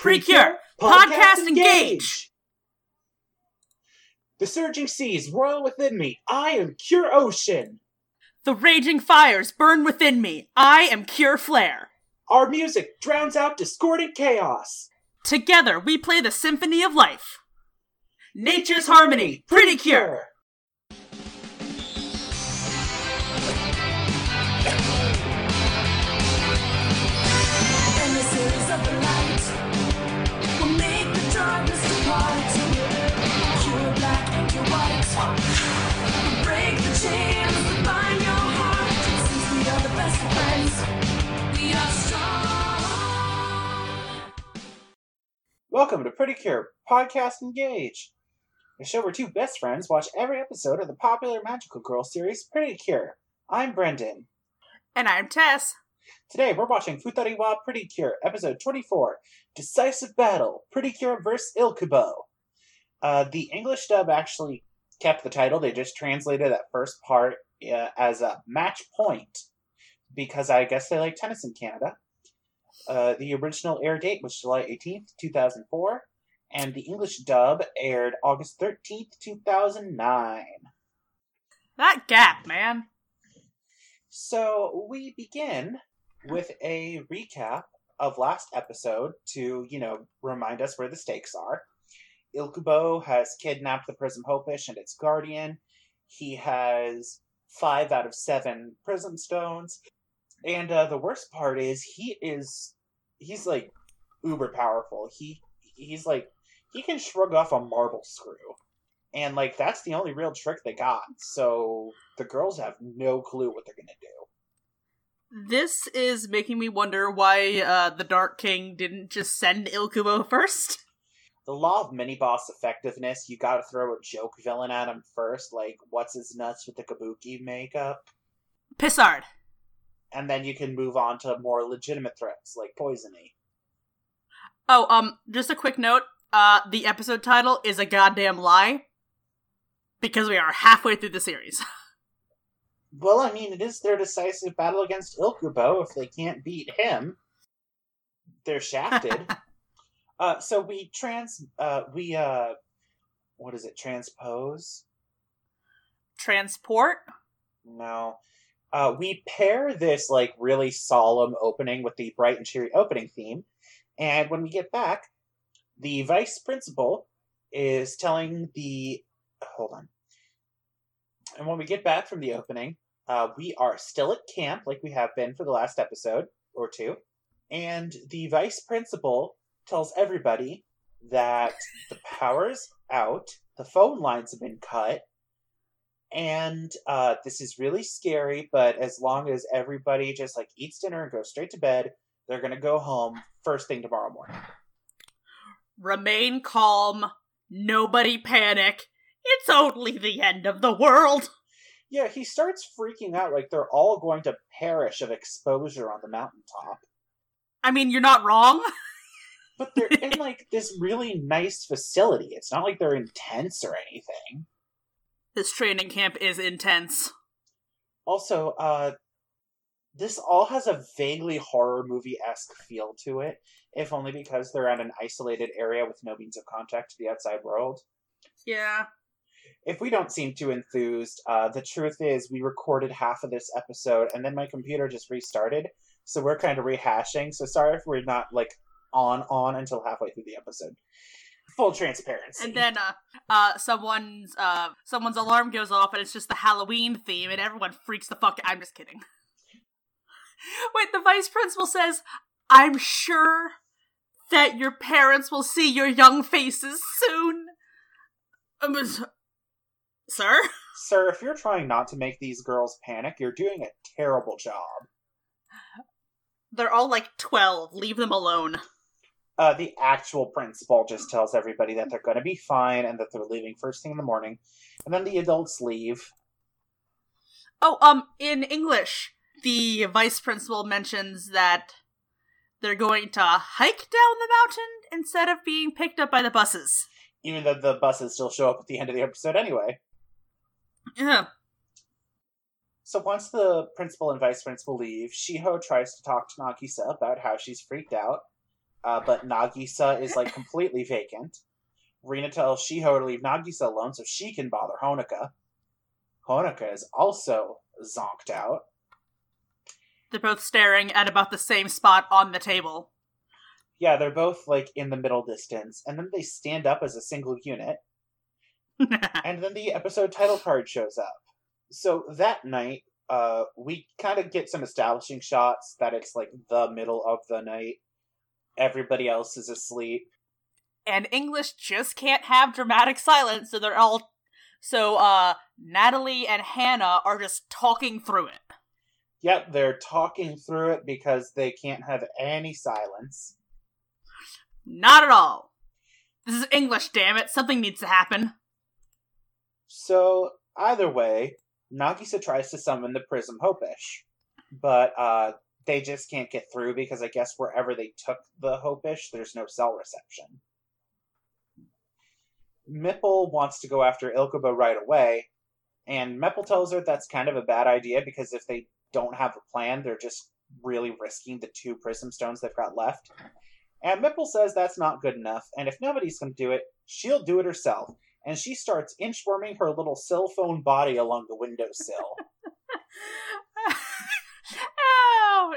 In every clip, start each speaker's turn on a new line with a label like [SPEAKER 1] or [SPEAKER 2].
[SPEAKER 1] Precure, podcast engage.
[SPEAKER 2] The surging seas roil within me. I am Cure Ocean.
[SPEAKER 1] The raging fires burn within me. I am Cure Flare.
[SPEAKER 2] Our music drowns out discordant chaos.
[SPEAKER 1] Together we play the symphony of life. Nature's harmony, pretty cure.
[SPEAKER 2] Welcome to Pretty Cure Podcast Engage, a show where two best friends watch every episode of the popular magical girl series Pretty Cure. I'm Brendan.
[SPEAKER 1] And I'm Tess.
[SPEAKER 2] Today we're watching Futariwa Pretty Cure, episode 24, Decisive Battle, Pretty Cure vs. Ilkubo. Uh, the English dub actually kept the title, they just translated that first part uh, as a match point, because I guess they like tennis in Canada. Uh, the original air date was July 18th, 2004, and the English dub aired August 13th, 2009.
[SPEAKER 1] That gap, man.
[SPEAKER 2] So we begin with a recap of last episode to, you know, remind us where the stakes are. Ilkubo has kidnapped the Prism Hopish and its guardian. He has five out of seven Prism Stones. And uh, the worst part is he is he's like uber powerful. He he's like he can shrug off a marble screw. And like that's the only real trick they got. So the girls have no clue what they're gonna do.
[SPEAKER 1] This is making me wonder why uh, the Dark King didn't just send Ilkubo first.
[SPEAKER 2] the law of mini boss effectiveness, you gotta throw a joke villain at him first, like what's his nuts with the kabuki makeup,
[SPEAKER 1] Pisard.
[SPEAKER 2] And then you can move on to more legitimate threats like Poisony.
[SPEAKER 1] Oh, um, just a quick note. Uh, the episode title is a goddamn lie. Because we are halfway through the series.
[SPEAKER 2] Well, I mean, it is their decisive battle against Ilkubo. If they can't beat him, they're shafted. uh, so we trans, uh, we uh, what is it? Transpose?
[SPEAKER 1] Transport?
[SPEAKER 2] No. Uh, we pair this like really solemn opening with the bright and cheery opening theme, and when we get back, the vice principal is telling the hold on. And when we get back from the opening, uh, we are still at camp like we have been for the last episode or two, and the vice principal tells everybody that the power's out, the phone lines have been cut, and uh, this is really scary. But as long as everybody just like eats dinner and goes straight to bed, they're gonna go home first thing tomorrow morning.
[SPEAKER 1] Remain calm. Nobody panic. It's only the end of the world.
[SPEAKER 2] Yeah, he starts freaking out like they're all going to perish of exposure on the mountaintop.
[SPEAKER 1] I mean, you're not wrong.
[SPEAKER 2] But they're in like this really nice facility. It's not like they're intense or anything.
[SPEAKER 1] This training camp is intense.
[SPEAKER 2] Also, uh this all has a vaguely horror movie esque feel to it, if only because they're at an isolated area with no means of contact to the outside world.
[SPEAKER 1] Yeah.
[SPEAKER 2] If we don't seem too enthused, uh, the truth is we recorded half of this episode and then my computer just restarted, so we're kind of rehashing. So sorry if we're not like on on until halfway through the episode. Full transparency.
[SPEAKER 1] And then uh uh someone's uh someone's alarm goes off and it's just the Halloween theme and everyone freaks the fuck I'm just kidding. Wait, the vice principal says, I'm sure that your parents will see your young faces soon. Um, Sir?
[SPEAKER 2] Sir, if you're trying not to make these girls panic, you're doing a terrible job.
[SPEAKER 1] They're all like 12. Leave them alone.
[SPEAKER 2] Uh, the actual principal just tells everybody that they're going to be fine and that they're leaving first thing in the morning. And then the adults leave.
[SPEAKER 1] Oh, um, in English, the vice principal mentions that they're going to hike down the mountain instead of being picked up by the buses.
[SPEAKER 2] Even though the buses still show up at the end of the episode anyway.
[SPEAKER 1] Yeah.
[SPEAKER 2] So once the principal and vice principal leave, Shiho tries to talk to Nagisa about how she's freaked out. Uh, but Nagisa is like completely vacant. Rina tells Shiho to leave Nagisa alone so she can bother Honoka. Honoka is also zonked out.
[SPEAKER 1] They're both staring at about the same spot on the table.
[SPEAKER 2] Yeah, they're both like in the middle distance, and then they stand up as a single unit, and then the episode title card shows up. So that night, uh, we kind of get some establishing shots that it's like the middle of the night. Everybody else is asleep.
[SPEAKER 1] and English just can't have dramatic silence, so they're all so uh Natalie and Hannah are just talking through it.
[SPEAKER 2] Yep, they're talking through it because they can't have any silence.
[SPEAKER 1] Not at all. This is English, damn it. Something needs to happen.
[SPEAKER 2] So either way, Nagisa tries to summon the Prism Hopish, but uh, they just can't get through because I guess wherever they took the Hopish, there's no cell reception. Mipple wants to go after Ilkubo right away, and Mipple tells her that's kind of a bad idea because if they don't have a plan, they're just really risking the two Prism Stones they've got left. And Mipple says that's not good enough, and if nobody's going to do it, she'll do it herself and she starts inchworming her little cell phone body along the windowsill.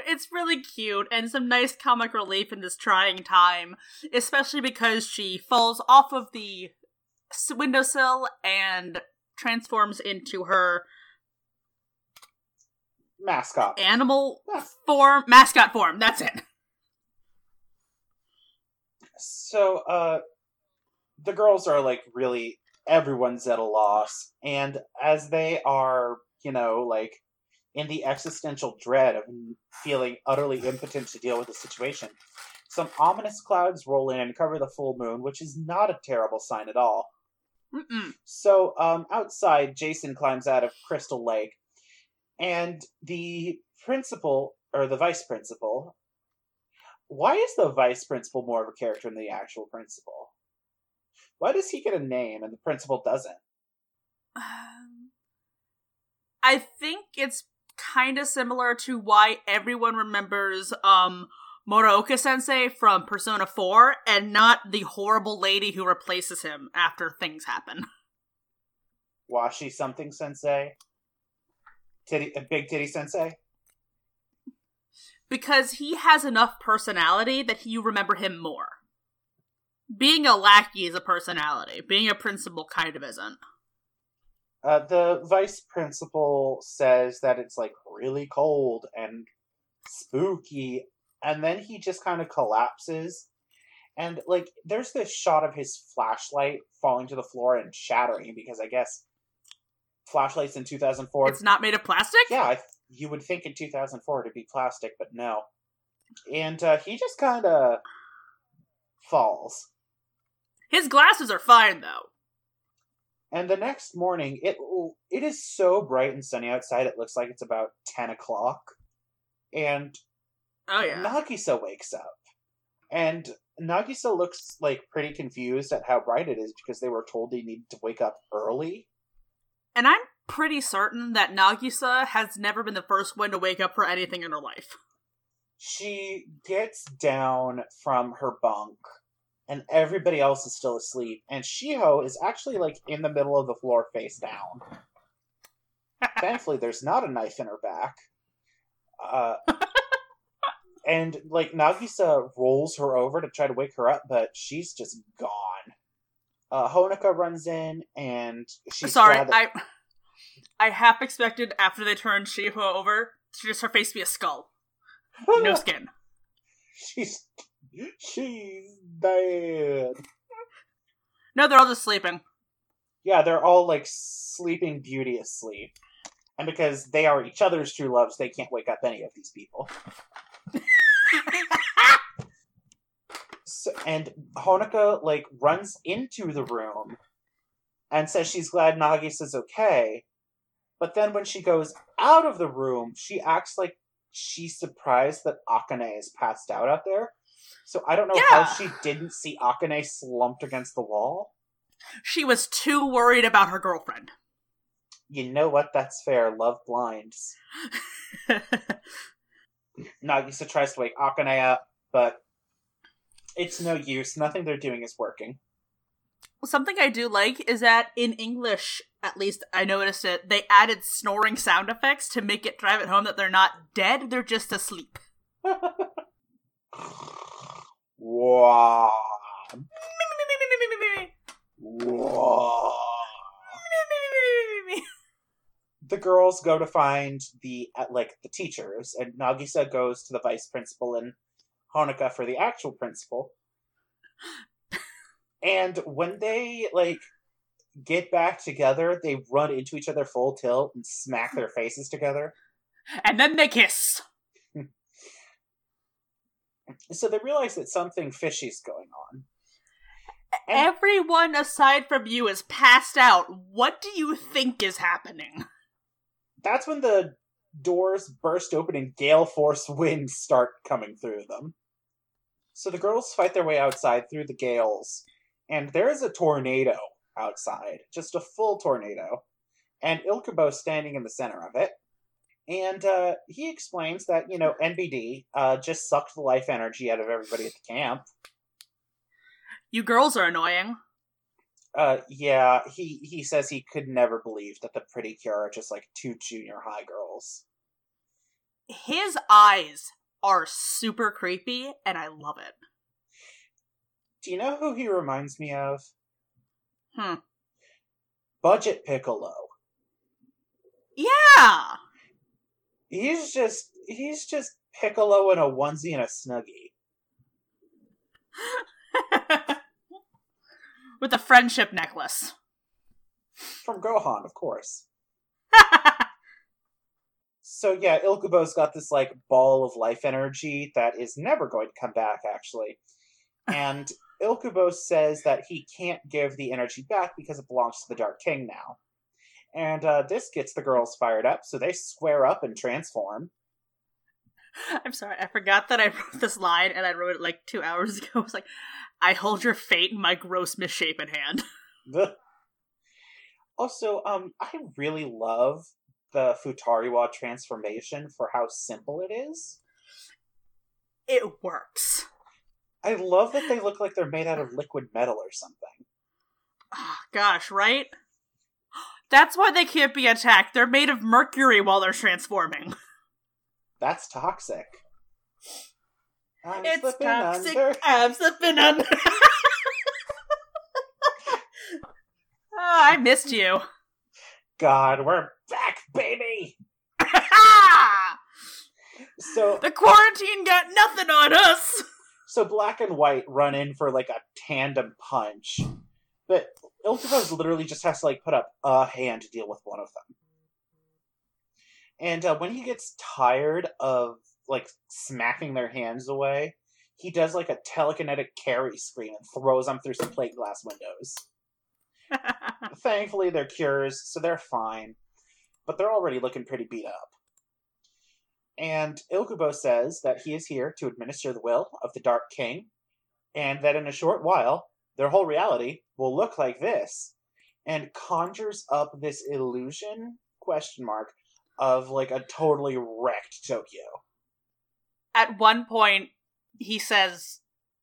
[SPEAKER 1] it's really cute and some nice comic relief in this trying time, especially because she falls off of the windowsill and transforms into her
[SPEAKER 2] Mascot.
[SPEAKER 1] animal
[SPEAKER 2] Yeah.
[SPEAKER 1] form, mascot form. That's it.
[SPEAKER 2] So, uh, the girls are like really, everyone's at a loss. And as they are, you know, like in the existential dread of feeling utterly impotent to deal with the situation, some ominous clouds roll in and cover the full moon, which is not a terrible sign at all.
[SPEAKER 1] Mm-mm.
[SPEAKER 2] So um, outside, Jason climbs out of Crystal Lake, and the principal or the vice principal. Why is the vice principal more of a character than the actual principal? Why does he get a name and the principal doesn't?
[SPEAKER 1] Um, I think it's kind of similar to why everyone remembers um Morooka Sensei from Persona 4 and not the horrible lady who replaces him after things happen.
[SPEAKER 2] Washi something sensei? Titty, a big titty sensei?
[SPEAKER 1] Because he has enough personality that you remember him more. Being a lackey is a personality. Being a principal kind of isn't.
[SPEAKER 2] Uh, the vice principal says that it's like really cold and spooky, and then he just kind of collapses. And like, there's this shot of his flashlight falling to the floor and shattering because I guess flashlights in 2004.
[SPEAKER 1] It's not made of plastic?
[SPEAKER 2] yeah, I, you would think in 2004 to be plastic, but no. And uh, he just kind of falls.
[SPEAKER 1] His glasses are fine, though.
[SPEAKER 2] And the next morning, it it is so bright and sunny outside. It looks like it's about ten o'clock, and
[SPEAKER 1] Oh, yeah.
[SPEAKER 2] Nagisa wakes up, and Nagisa looks like pretty confused at how bright it is because they were told they needed to wake up early.
[SPEAKER 1] And I'm pretty certain that Nagisa has never been the first one to wake up for anything in her life.
[SPEAKER 2] She gets down from her bunk, and everybody else is still asleep. And Shiho is actually like in the middle of the floor, face down. Thankfully, there's not a knife in her back. Uh, and like Nagisa rolls her over to try to wake her up, but she's just gone. Uh, Honoka runs in, and she's
[SPEAKER 1] Sorry,
[SPEAKER 2] that-
[SPEAKER 1] I I half expected after they turned Shiho over to just her face be a skull. No skin.
[SPEAKER 2] she's she's dead.
[SPEAKER 1] No, they're all just sleeping.
[SPEAKER 2] Yeah, they're all like sleeping beauteously. And because they are each other's true loves, they can't wake up any of these people. So, and Honoka like runs into the room and says she's glad Nagisa's okay. But then when she goes out of the room, she acts like she's surprised that Akane is passed out out there. So I don't know
[SPEAKER 1] Yeah.
[SPEAKER 2] how she didn't see Akane slumped against the wall.
[SPEAKER 1] She was too worried about her girlfriend.
[SPEAKER 2] You know what? That's fair. Love blinds. Nagisa tries to wake Akane up, but It's no use. Nothing they're doing is working.
[SPEAKER 1] Something I do like is that in English, at least I noticed it, they added snoring sound effects to make it drive it home that they're not dead, they're just asleep.
[SPEAKER 2] the girls go to find the like the teachers, and Nagisa goes to the vice principal and Honoka for the actual principal. and when they like get back together, they run into each other full tilt and smack their faces together.
[SPEAKER 1] And then they kiss.
[SPEAKER 2] So they realize that something fishy's going on. And-
[SPEAKER 1] Everyone aside from you is passed out. What do you think is happening?
[SPEAKER 2] That's when the doors burst open and gale force winds start coming through them. So the girls fight their way outside through the gales, and there is a tornado outside, just a full tornado, and Ilkubo standing in the center of it. And uh, he explains that, you know, NBD uh, just sucked the life energy out of everybody at the camp.
[SPEAKER 1] You girls are annoying.
[SPEAKER 2] Uh, yeah, he, he says he could never believe that the pretty cure are just like two junior high girls.
[SPEAKER 1] His eyes are super creepy, and I love it.
[SPEAKER 2] Do you know who he reminds me of?
[SPEAKER 1] Hmm.
[SPEAKER 2] Budget Piccolo.
[SPEAKER 1] Yeah!
[SPEAKER 2] He's just he's just Piccolo in a onesie and a snuggie.
[SPEAKER 1] With a friendship necklace.
[SPEAKER 2] From Gohan, of course. So yeah, Ilkubo's got this like ball of life energy that is never going to come back, actually. And Ilkubo says that he can't give the energy back because it belongs to the Dark King now. And uh, this gets the girls fired up, so they square up and transform.
[SPEAKER 1] I'm sorry, I forgot that I wrote this line and I wrote it like two hours ago. I was like, I hold your fate in my gross misshapen hand.
[SPEAKER 2] also, um, I really love the Futariwa transformation for how simple it is.
[SPEAKER 1] It works.
[SPEAKER 2] I love that they look like they're made out of liquid metal or something.
[SPEAKER 1] Ah, gosh, right? That's why they can't be attacked. They're made of mercury while they're transforming.
[SPEAKER 2] That's toxic. I'm
[SPEAKER 1] It's toxic.
[SPEAKER 2] under.
[SPEAKER 1] I'm slipping under. oh, I missed you.
[SPEAKER 2] God, we're back, baby. So,
[SPEAKER 1] the quarantine got nothing on us.
[SPEAKER 2] so black and white run in for like a tandem punch, but Ilkubo's literally just has to like put up a hand to deal with one of them. And uh, when he gets tired of like smacking their hands away, he does like a telekinetic carry scream and throws them through some plate glass windows. Thankfully, they're cures, so they're fine, but they're already looking pretty beat up. And Ilkubo says that he is here to administer the will of the Dark King, and that in a short while, their whole reality will look like this, and conjures up this illusion question mark of like a totally wrecked Tokyo.
[SPEAKER 1] At one point, he says,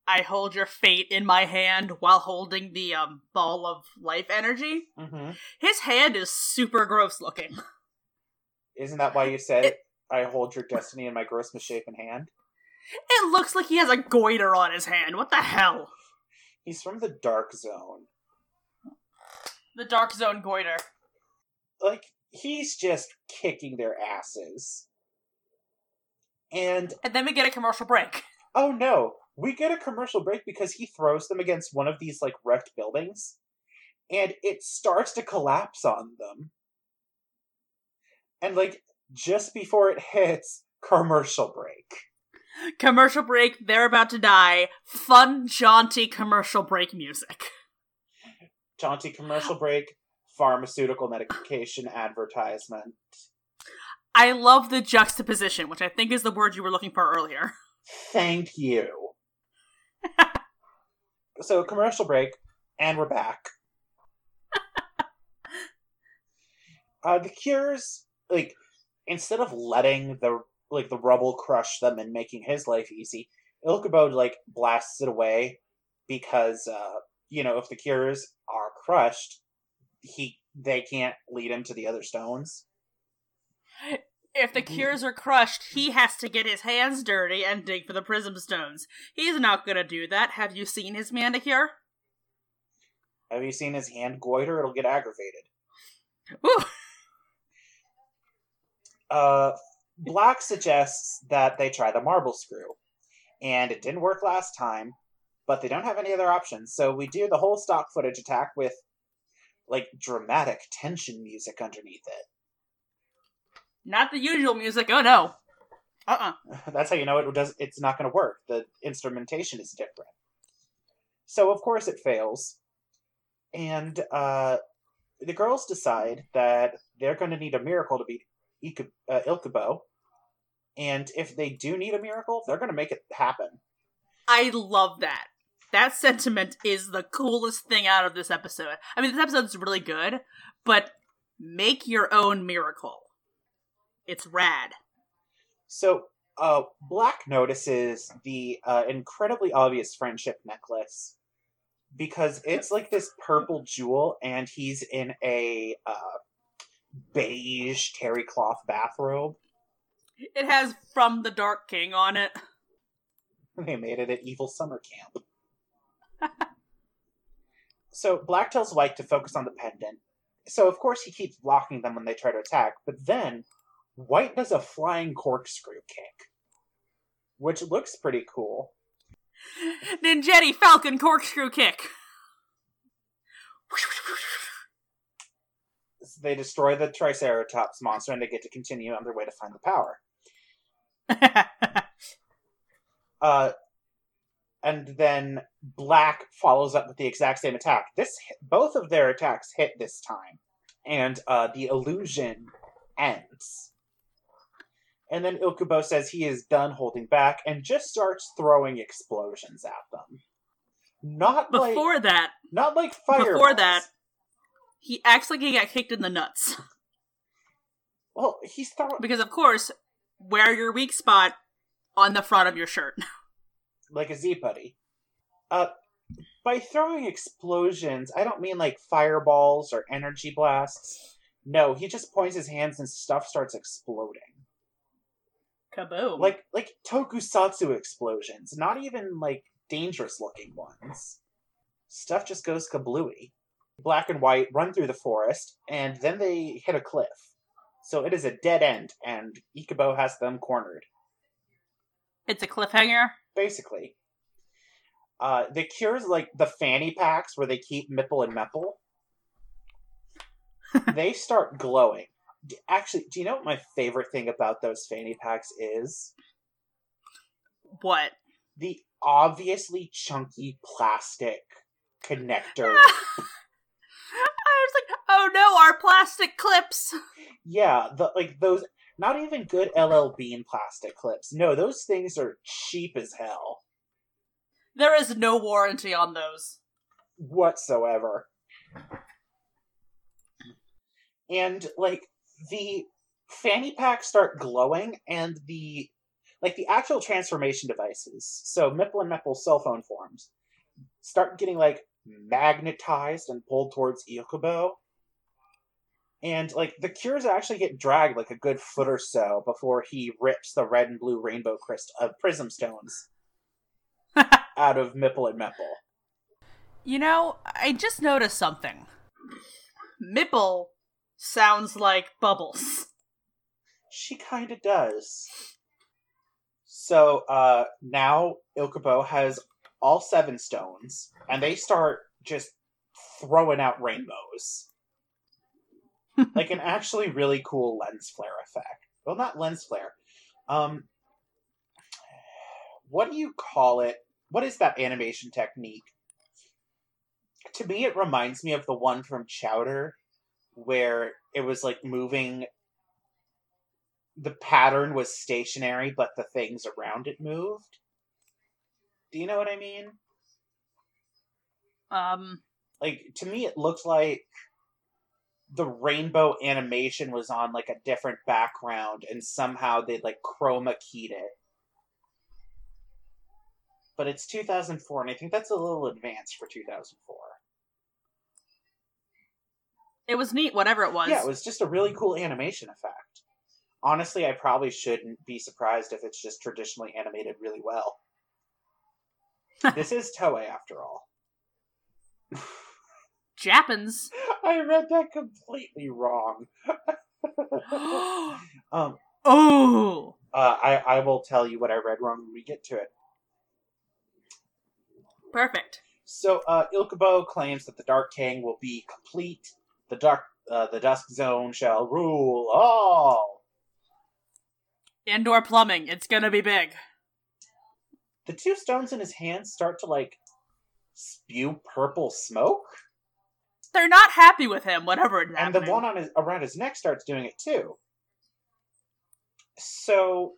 [SPEAKER 1] I hold your fate in my hand while holding the um, ball of life energy.
[SPEAKER 2] Mm-hmm.
[SPEAKER 1] His hand is super gross looking.
[SPEAKER 2] Isn't that why you said
[SPEAKER 1] It-
[SPEAKER 2] I hold your destiny in my gross misshapen hand?
[SPEAKER 1] It looks like he has a goiter on his hand. What the hell?
[SPEAKER 2] He's from the Dark Zone.
[SPEAKER 1] The Dark Zone goiter.
[SPEAKER 2] like he's just kicking their asses. And
[SPEAKER 1] And then we get a commercial break.
[SPEAKER 2] oh no, we get a commercial break because he throws them against one of these like wrecked buildings and it starts to collapse on them. And like just before it hits, commercial break.
[SPEAKER 1] Commercial break, they're about to die. Fun, jaunty commercial break music.
[SPEAKER 2] Jaunty commercial break, pharmaceutical medication advertisement.
[SPEAKER 1] I love the juxtaposition, which I think is the word you were looking for earlier.
[SPEAKER 2] Thank you. so commercial break, and we're back. uh, the cures, like, instead of letting the like the rubble crush them and making his life easy, Ilkubo like blasts it away because uh, you know if the cures are crushed, he they can't lead him to the other stones.
[SPEAKER 1] If the cures are crushed, he has to get his hands dirty and dig for the prism stones. He's not gonna do that. Have you seen his manicure?
[SPEAKER 2] Have you seen his hand goiter? It'll get aggravated.
[SPEAKER 1] Woo!
[SPEAKER 2] Uh, Black suggests that they try the marble screw, and it didn't work last time, but they don't have any other options. So we do the whole stock footage attack with like dramatic tension music underneath it.
[SPEAKER 1] Not the usual music. Oh no. Uh uh
[SPEAKER 2] That's how you know it does. It's not going to work. The instrumentation is different. So of course it fails, and uh, the girls decide that they're going to need a miracle to beat Ika- uh, Ilkubo, and if they do need a miracle, they're going to make it happen.
[SPEAKER 1] I love that. That sentiment is the coolest thing out of this episode. I mean, this episode's really good, but make your own miracle. It's rad.
[SPEAKER 2] So uh, Black notices the uh, incredibly obvious friendship necklace because it's like this purple jewel, and he's in a uh, beige terry cloth bathrobe.
[SPEAKER 1] It has From the Dark King on it.
[SPEAKER 2] They made it at Evil Summer Camp. so Black tells White to focus on the pendant. So of course he keeps blocking them when they try to attack, but then White does a flying corkscrew kick, which looks pretty cool.
[SPEAKER 1] Ninjetti Falcon Corkscrew Kick.
[SPEAKER 2] They destroy the Triceratops monster and they get to continue on their way to find the power. Uh, and then Black follows up with the exact same attack. This both of their attacks hit this time, and uh, the illusion ends. And then Ilkubo says he is done holding back and just starts throwing explosions at them. Not like
[SPEAKER 1] Before that,
[SPEAKER 2] not like fireballs.
[SPEAKER 1] before that, he acts like he got kicked in the nuts.
[SPEAKER 2] well, he's throwing
[SPEAKER 1] Because, of course, wear your weak spot on the front of your shirt.
[SPEAKER 2] like a Z putty. Uh, by throwing explosions, I don't mean like fireballs or energy blasts. No, he just points his hands and stuff starts exploding.
[SPEAKER 1] Kaboom.
[SPEAKER 2] Like like tokusatsu explosions, not even like dangerous looking ones. Stuff just goes kablooey. Black and white run through the forest, and then they hit a cliff. So it is a dead end, and Ikubo has them cornered.
[SPEAKER 1] it's a cliffhanger.
[SPEAKER 2] basically. Uh, the cures like the fanny packs where they keep Mipple and Mepple. they start glowing. Actually, do you know what my favorite thing about those fanny packs is?
[SPEAKER 1] What?
[SPEAKER 2] The obviously chunky plastic connector.
[SPEAKER 1] I was like, oh no, our plastic clips.
[SPEAKER 2] yeah, the like those not even good LL Bean plastic clips. No, those things are cheap as hell
[SPEAKER 1] There is no warranty on those.
[SPEAKER 2] whatsoever. And like the fanny packs start glowing and the like the actual transformation devices, so Mipple and Mepple's cell phone forms, start getting like magnetized and pulled towards Ikubo. And like the cures actually get dragged like a good foot or so before he rips the red and blue rainbow crystal of prism stones out of Mipple and Mepple.
[SPEAKER 1] You know, I just noticed something. Mipple sounds like Bubbles.
[SPEAKER 2] She kind of does. So uh, now Ilkubo has all seven stones, and they start just throwing out rainbows. like an actually really cool lens flare effect. Well, not lens flare. Um, what do you call it? What is that animation technique? To me, it reminds me of the one from Chowder, where it was like moving the pattern was stationary, but the things around it moved. Do you know what I mean?
[SPEAKER 1] Um,
[SPEAKER 2] Like to me, it looked like the rainbow animation was on like a different background, and somehow they like chroma keyed it. but it's 2004, and I think that's a little advanced for 2004.
[SPEAKER 1] It was neat, whatever it was.
[SPEAKER 2] Yeah, it was just a really cool animation effect. Honestly, I probably shouldn't be surprised if it's just traditionally animated really well. This is Toei, after all.
[SPEAKER 1] Japans.
[SPEAKER 2] I read that completely wrong. um,
[SPEAKER 1] oh.
[SPEAKER 2] uh, I I will tell you what I read wrong when we get to it.
[SPEAKER 1] Perfect.
[SPEAKER 2] So, uh, Ilkubo claims that the Dark King will be complete. The dark, uh, the Dusk Zone shall rule all.
[SPEAKER 1] Indoor plumbing. It's gonna be big.
[SPEAKER 2] The two stones in his hand start to like spew purple smoke,
[SPEAKER 1] They're not happy with him, whatever it's
[SPEAKER 2] and the one on his around his neck starts doing it too. So,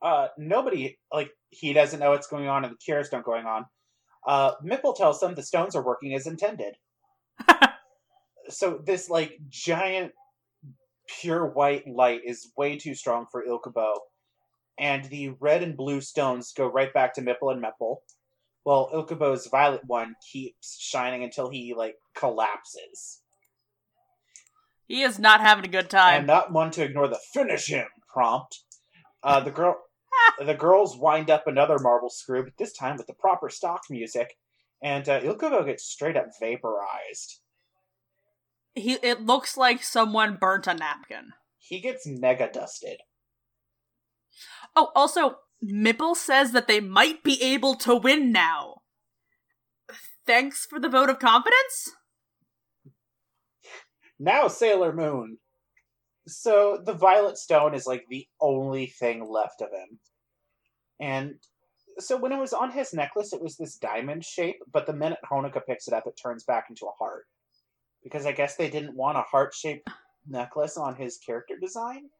[SPEAKER 2] uh, nobody like he doesn't know what's going on, and the cure stone going on. Uh, Mipple tells them the stones are working as intended. so this like giant pure white light is way too strong for Ilkubo, and the red and blue stones go right back to Mipple and Mepple. Well, Ilkubo's violet one keeps shining until he like collapses.
[SPEAKER 1] He is not having a good time.
[SPEAKER 2] and not one to ignore the finish him prompt. Uh, the girl, the girls wind up another marble screw, but this time with the proper stock music, and uh, Ilkubo gets straight up vaporized.
[SPEAKER 1] he it looks like someone burnt a napkin.
[SPEAKER 2] He gets mega dusted.
[SPEAKER 1] Oh, also, Mipple says that they might be able to win now. Thanks for the vote of confidence?
[SPEAKER 2] Now Sailor Moon. So the Violet Stone is like the only thing left of him, and so when it was on his necklace, it was this diamond shape, but the minute Honoka picks it up, it turns back into a heart. Because I guess they didn't want a heart shaped necklace on his character design.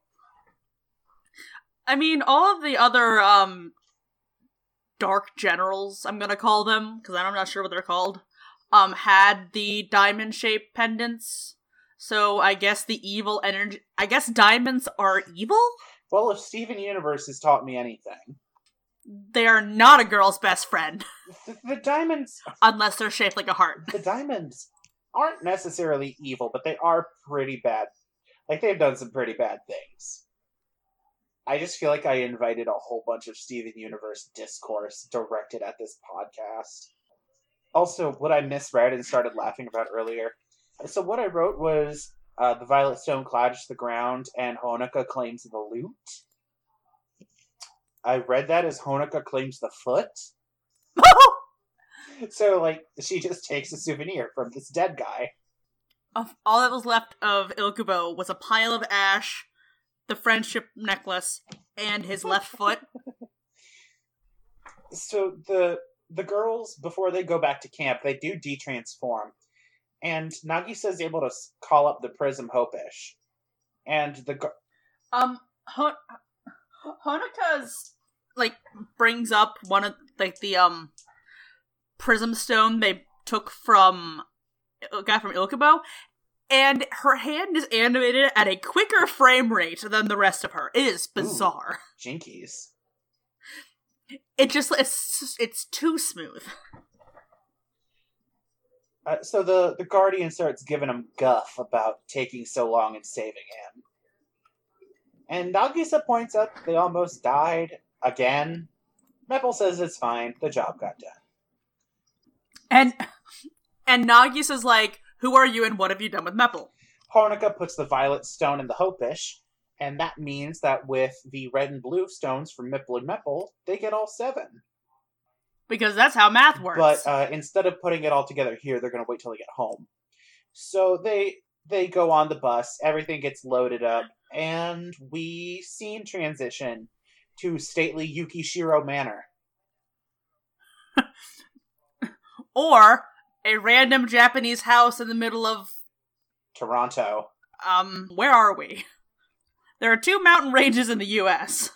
[SPEAKER 1] I mean, all of the other, um, dark generals, I'm gonna call them, because I'm not sure what they're called, um, had the diamond shaped pendants. So I guess the evil energy. I guess diamonds are evil?
[SPEAKER 2] Well, if Steven Universe has taught me anything,
[SPEAKER 1] They are not a girl's best friend,
[SPEAKER 2] the, the diamonds,
[SPEAKER 1] unless they're shaped like a heart.
[SPEAKER 2] the diamonds aren't necessarily evil, but they are pretty bad. Like they've done some pretty bad things. I just feel like I invited a whole bunch of Steven Universe discourse directed at this podcast. Also, what I misread and started laughing about earlier. So what I wrote was uh, the Violet Stone clouds the ground, and Honoka claims the loot. I read that as Honoka claims the foot. So, like, she just takes a souvenir from this dead guy.
[SPEAKER 1] All that was left of Ilkubo was a pile of ash, the friendship necklace, and his left foot.
[SPEAKER 2] So the the girls before they go back to camp, they do detransform, and Nagisa is able to call up the Prism Hopish, and the
[SPEAKER 1] Um, Hon- Honoka's like brings up one of like the um prism stone they took from got from Ilkubo, and her hand is animated at a quicker frame rate than the rest of her. It is bizarre.
[SPEAKER 2] Jinkies.
[SPEAKER 1] It just it's it's too smooth.
[SPEAKER 2] Uh, so the the Guardian starts giving him guff about taking so long and saving him, and Nagisa points out they almost died again. Mepple says it's fine. The job got done.
[SPEAKER 1] And and Nagisa's like, "Who are you and what have you done with Mepple?"
[SPEAKER 2] Honoka puts the violet stone in the Hopish, and that means that with the red and blue stones from Mipple and Mepple, they get all seven.
[SPEAKER 1] Because that's how math works.
[SPEAKER 2] But uh, instead of putting it all together here, they're going to wait till they get home. So they they go on the bus. Everything gets loaded up, and we scene transition to stately Yukishiro Manor.
[SPEAKER 1] or a random Japanese house in the middle of
[SPEAKER 2] Toronto.
[SPEAKER 1] um where are we? There are two mountain ranges in the US.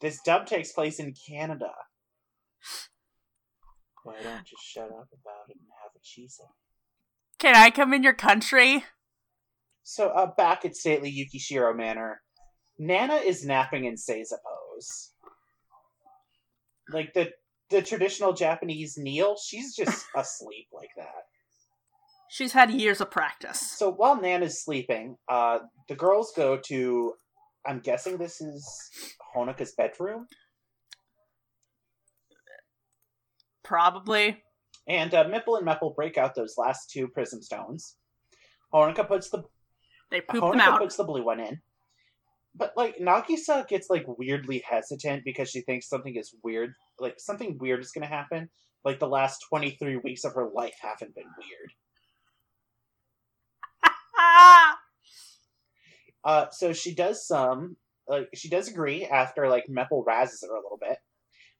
[SPEAKER 2] This dub takes place in Canada. Why don't you shut up about it and have she said?
[SPEAKER 1] Can I come in your country?
[SPEAKER 2] So, uh, back at stately Yukishiro Manor, Nana is napping in Seiza pose. like the the traditional Japanese kneel, she's just asleep like that.
[SPEAKER 1] She's had years of practice.
[SPEAKER 2] So while Nan is sleeping, uh, the girls go to. I'm guessing this is Honoka's bedroom,
[SPEAKER 1] Probably.
[SPEAKER 2] and uh, Mipple and Mepple break out those last two prism stones. Honoka puts the
[SPEAKER 1] They poop them
[SPEAKER 2] Honoka
[SPEAKER 1] out.
[SPEAKER 2] puts the blue one in, but like Nagisa gets like weirdly hesitant because she thinks something is weird, like something weird is going to happen. Like the last 23 weeks of her life haven't been weird. Uh, so she does some, like she does agree after like Mepple razzes her a little bit.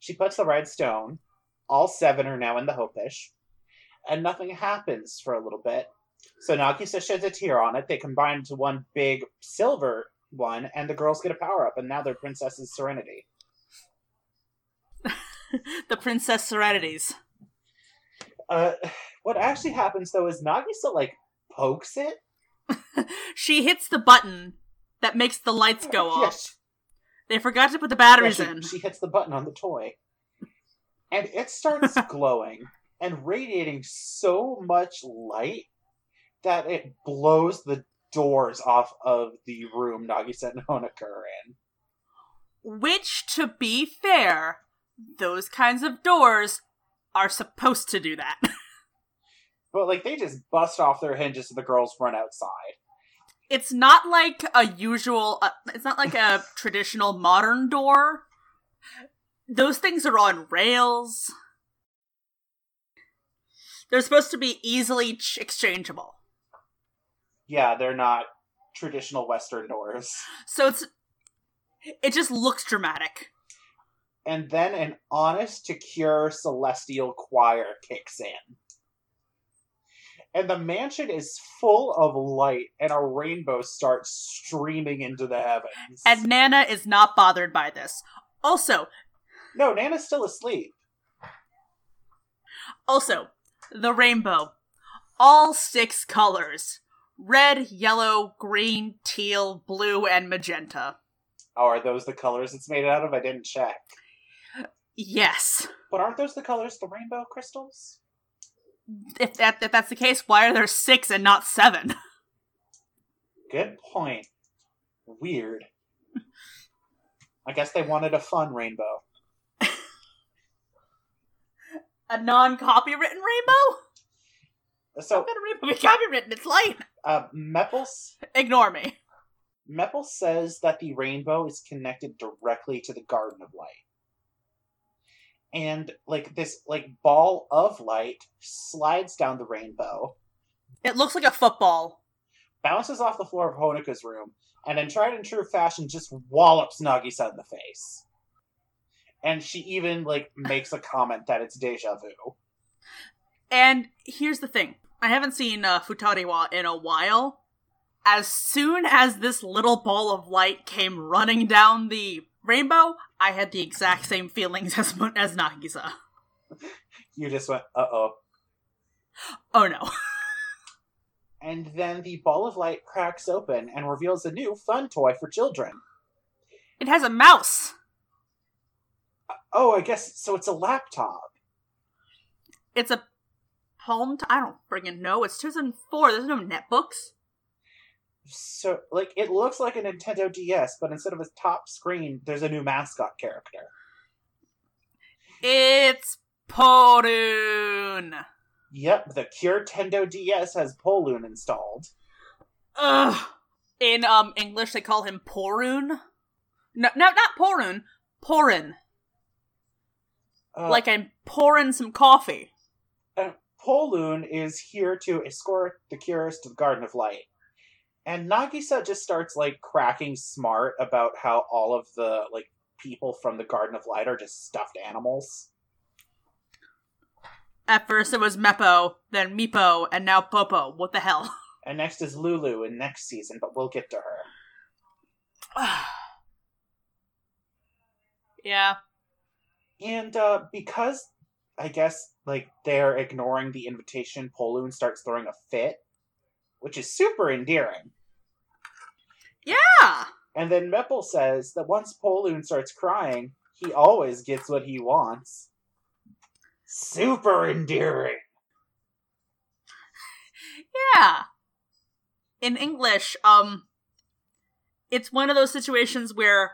[SPEAKER 2] She puts the red stone. All seven are now in the Hopish, and nothing happens for a little bit. So Nagisa sheds a tear on it. They combine into one big silver one, and the girls get a power up, and now they're Princesses Serenity.
[SPEAKER 1] the Princess Serenities.
[SPEAKER 2] Uh, what actually happens though is Nagisa like pokes it.
[SPEAKER 1] she hits the button that makes the lights go off. They forgot to put the batteries
[SPEAKER 2] Yeah, she,
[SPEAKER 1] in.
[SPEAKER 2] she hits the button on the toy, and it starts glowing and radiating so much light that it blows the doors off of the room Nagisa and Honoka are in.
[SPEAKER 1] Which, to be fair, those kinds of doors are supposed to do that.
[SPEAKER 2] But like they just bust off their hinges and the girls run outside.
[SPEAKER 1] it's not like a usual, uh, it's not like a traditional modern door. Those things are on rails. They're supposed to be easily ch- exchangeable.
[SPEAKER 2] Yeah, they're not traditional Western doors.
[SPEAKER 1] So it's it just looks dramatic.
[SPEAKER 2] And then an honest to cure celestial choir kicks in. And the mansion is full of light, and a rainbow starts streaming into the heavens.
[SPEAKER 1] And Nana is not bothered by this. Also,
[SPEAKER 2] no, Nana's still asleep.
[SPEAKER 1] also, the rainbow. All six colors. Red, yellow, green, teal, blue, and magenta.
[SPEAKER 2] Oh, are those the colors it's made out of? I didn't check.
[SPEAKER 1] Yes.
[SPEAKER 2] But aren't those the colors the rainbow crystals?
[SPEAKER 1] If that if that's the case, why are there six and not seven?
[SPEAKER 2] Good point. Weird. I guess they wanted a fun rainbow.
[SPEAKER 1] A non-copywritten rainbow?
[SPEAKER 2] So,
[SPEAKER 1] can a rainbow be copywritten? It's light.
[SPEAKER 2] uh, Mepples
[SPEAKER 1] Ignore me.
[SPEAKER 2] Mepple says that the rainbow is connected directly to the Garden of Light. And like this like ball of light slides down the rainbow,
[SPEAKER 1] It looks like a football.
[SPEAKER 2] bounces off the floor of Honoka's room, and in tried and true fashion just wallops Nagisa in the face. And she even like makes a comment that it's deja vu.
[SPEAKER 1] And here's the thing. I haven't seen uh, Futariwa in a while. As soon as this little ball of light came running down the rainbow, I had the exact same feelings as as Nagisa.
[SPEAKER 2] You just went, uh oh.
[SPEAKER 1] Oh no.
[SPEAKER 2] And then the ball of light cracks open and reveals a new fun toy for children.
[SPEAKER 1] It has a mouse.
[SPEAKER 2] Oh, I guess so it's a laptop.
[SPEAKER 1] It's a T- I don't friggin' know. It's 2004. There's no netbooks.
[SPEAKER 2] So, like, it looks like a Nintendo DS, but instead of a top screen, there's a new mascot character.
[SPEAKER 1] It's Porun.
[SPEAKER 2] Yep, the Cure Tendo DS has Poloon installed.
[SPEAKER 1] Ugh. In um English, they call him Porun. No, no, not Porun. Porin.
[SPEAKER 2] Uh,
[SPEAKER 1] like I'm pouring some coffee.
[SPEAKER 2] Poloon is here to escort the Cures to the Garden of Light. And Nagisa just starts, like, cracking smart about how all of the, like, people from the Garden of Light are just stuffed animals.
[SPEAKER 1] At first it was Meppo, then Meepo, and now Popo. What the hell?
[SPEAKER 2] And next is Lulu in next season, but we'll get to her.
[SPEAKER 1] yeah.
[SPEAKER 2] And uh, because I guess like they're ignoring the invitation, Poloon starts throwing a fit, which is super endearing.
[SPEAKER 1] Yeah.
[SPEAKER 2] And then Mepple says that once Poloon starts crying, He always gets what he wants. Super endearing.
[SPEAKER 1] Yeah. In English, um it's one of those situations where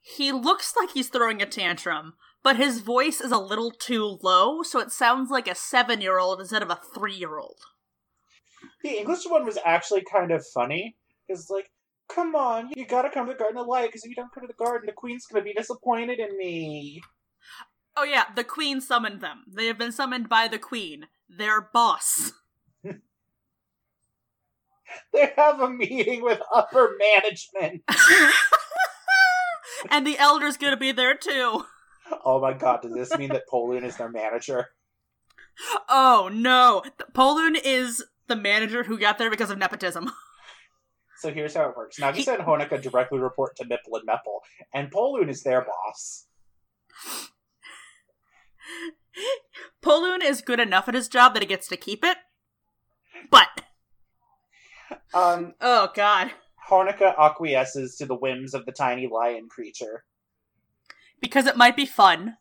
[SPEAKER 1] he looks like he's throwing a tantrum, but his voice is a little too low, so it sounds like a 7-year-old instead of a 3-year-old.
[SPEAKER 2] The English one was actually kind of funny because, it's like, come on, you gotta come to the Garden of Light because if you don't come to the garden, the Queen's gonna be disappointed in me.
[SPEAKER 1] Oh yeah, the queen summoned them. They have been summoned by the queen, their boss.
[SPEAKER 2] They have a meeting with upper management.
[SPEAKER 1] and the elder's gonna be there too.
[SPEAKER 2] Oh my god, does this mean that Pollun is their manager?
[SPEAKER 1] Oh no. Pollun is the manager who got there because of nepotism.
[SPEAKER 2] So here's how it works. Nagisa
[SPEAKER 1] He-
[SPEAKER 2] and Honoka directly report to Mipple and Mepple, and Pollun is their boss.
[SPEAKER 1] Pollun is good enough at his job that he gets to keep it. But
[SPEAKER 2] Um,
[SPEAKER 1] oh god.
[SPEAKER 2] Honoka acquiesces to the whims of the tiny lion creature.
[SPEAKER 1] Because it might be fun.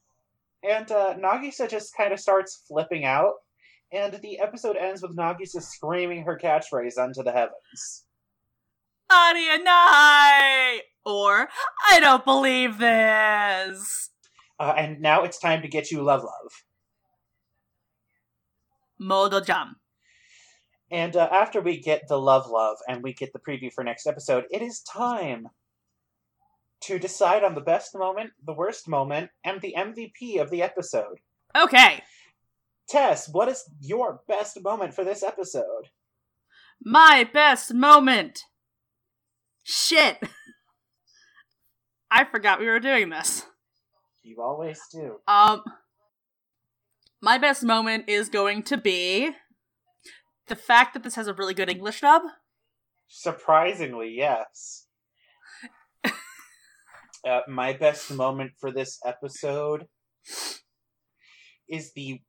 [SPEAKER 2] And uh, Nagisa just kind of starts flipping out, and the episode ends with Nagisa screaming her catchphrase unto the heavens.
[SPEAKER 1] Arienai! Or I don't believe this.
[SPEAKER 2] Uh, and now it's time to get you love love.
[SPEAKER 1] Modo jam.
[SPEAKER 2] And uh, after we get the love love and we get the preview for next episode, it is time to decide on the best moment, the worst moment, and the MVP of the episode.
[SPEAKER 1] Okay.
[SPEAKER 2] Tess, what is your best moment for this episode?
[SPEAKER 1] My best moment. Shit. I forgot we were doing this.
[SPEAKER 2] You always do.
[SPEAKER 1] Um my best moment is going to be the fact that this has a really good English dub.
[SPEAKER 2] Surprisingly, yes. Uh, my best moment for this episode is the.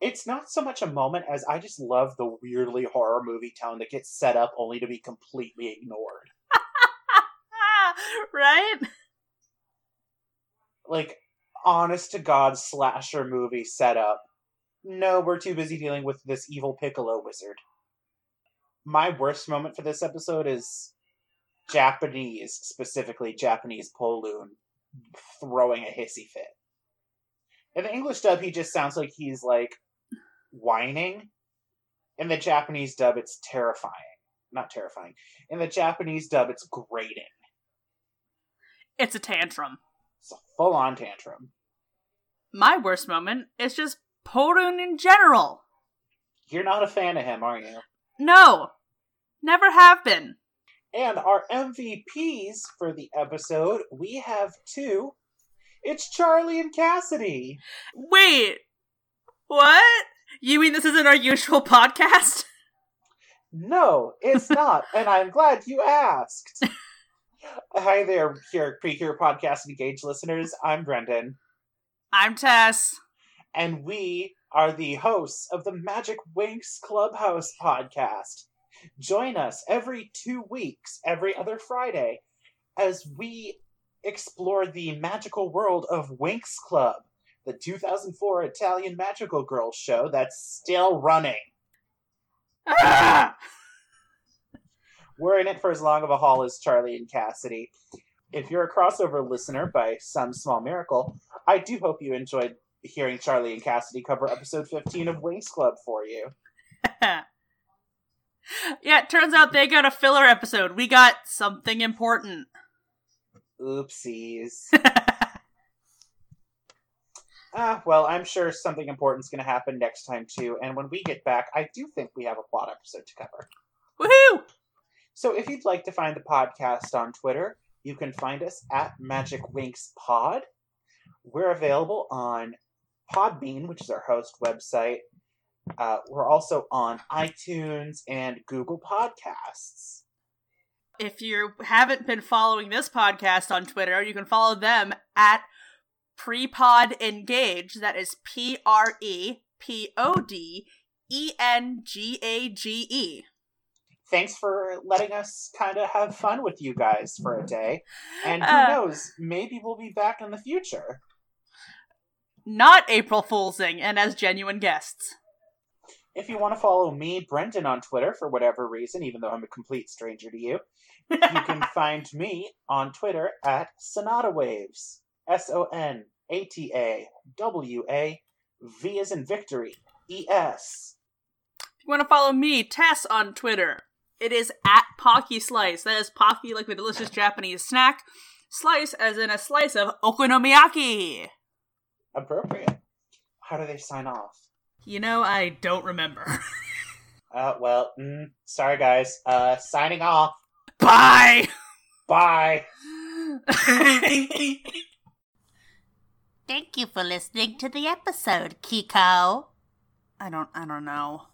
[SPEAKER 2] It's not so much a moment as I just love the weirdly horror movie tone that gets set up only to be completely ignored.
[SPEAKER 1] right?
[SPEAKER 2] Like, honest to God slasher movie setup. No, we're too busy dealing with this evil piccolo wizard. My worst moment for this episode is Japanese, specifically Japanese Poloon, throwing a hissy fit. In the English dub, he just sounds like he's like whining. In the Japanese dub, it's terrifying. Not terrifying. In the Japanese dub, it's grating.
[SPEAKER 1] It's a tantrum.
[SPEAKER 2] It's a full on tantrum.
[SPEAKER 1] My worst moment is just Porun in general.
[SPEAKER 2] You're not a fan of him, are you?
[SPEAKER 1] No. Never have been.
[SPEAKER 2] And our MVPs for the episode, we have two. It's Charlie and Cassidy.
[SPEAKER 1] Wait. What? You mean this isn't our usual podcast?
[SPEAKER 2] No, it's not, and I'm glad you asked. Hi there, here Precure Podcast Engage listeners. I'm Brendan,
[SPEAKER 1] I'm Tess.
[SPEAKER 2] and we are the hosts of the Magic Winx Clubhouse podcast. Join us every two weeks, every other Friday, as we explore the magical world of Winx Club, the 2004 Italian magical girls show that's still running.
[SPEAKER 1] Ah!
[SPEAKER 2] We're in it for as long of a haul as Charlie and Cassidy. If you're a crossover listener by some small miracle, I do hope you enjoyed hearing Charlie and Cassidy cover episode 15 of Winx Club for you.
[SPEAKER 1] yeah, it turns out they got a filler episode. We got something important.
[SPEAKER 2] Oopsies. Ah, well, I'm sure something important's going to happen next time too, and when we get back, I do think we have a plot episode to cover.
[SPEAKER 1] Woohoo!
[SPEAKER 2] So if you'd like to find the podcast on Twitter, you can find us at Magic Winx Pod. We're available on Podbean, which is our host website. Uh, we're also on iTunes and Google Podcasts.
[SPEAKER 1] If you haven't been following this podcast on Twitter, you can follow them at Prepod Engage. That is P R E P O D E N G A G E.
[SPEAKER 2] thanks for letting us kind of have fun with you guys for a day. And who
[SPEAKER 1] Uh.
[SPEAKER 2] knows, maybe we'll be back in the future.
[SPEAKER 1] Not April Foolsing and as genuine guests.
[SPEAKER 2] If you want to follow me, Brendan, on Twitter for whatever reason, even though I'm a complete stranger to you, you can find me on Twitter at Sonata Waves. S O N A T A W A V is in victory. E S.
[SPEAKER 1] If you want to follow me, Tess, on Twitter, it is at Pocky Slice. That is Pocky like the delicious Japanese snack. Slice as in a slice of okonomiyaki.
[SPEAKER 2] Appropriate. How do they sign off?
[SPEAKER 1] You know, I don't remember.
[SPEAKER 2] Uh, well, mm, sorry guys. Uh, signing off.
[SPEAKER 1] Bye!
[SPEAKER 2] Bye.
[SPEAKER 3] Thank you for listening to the episode, Kiko.
[SPEAKER 1] I don't I don't know.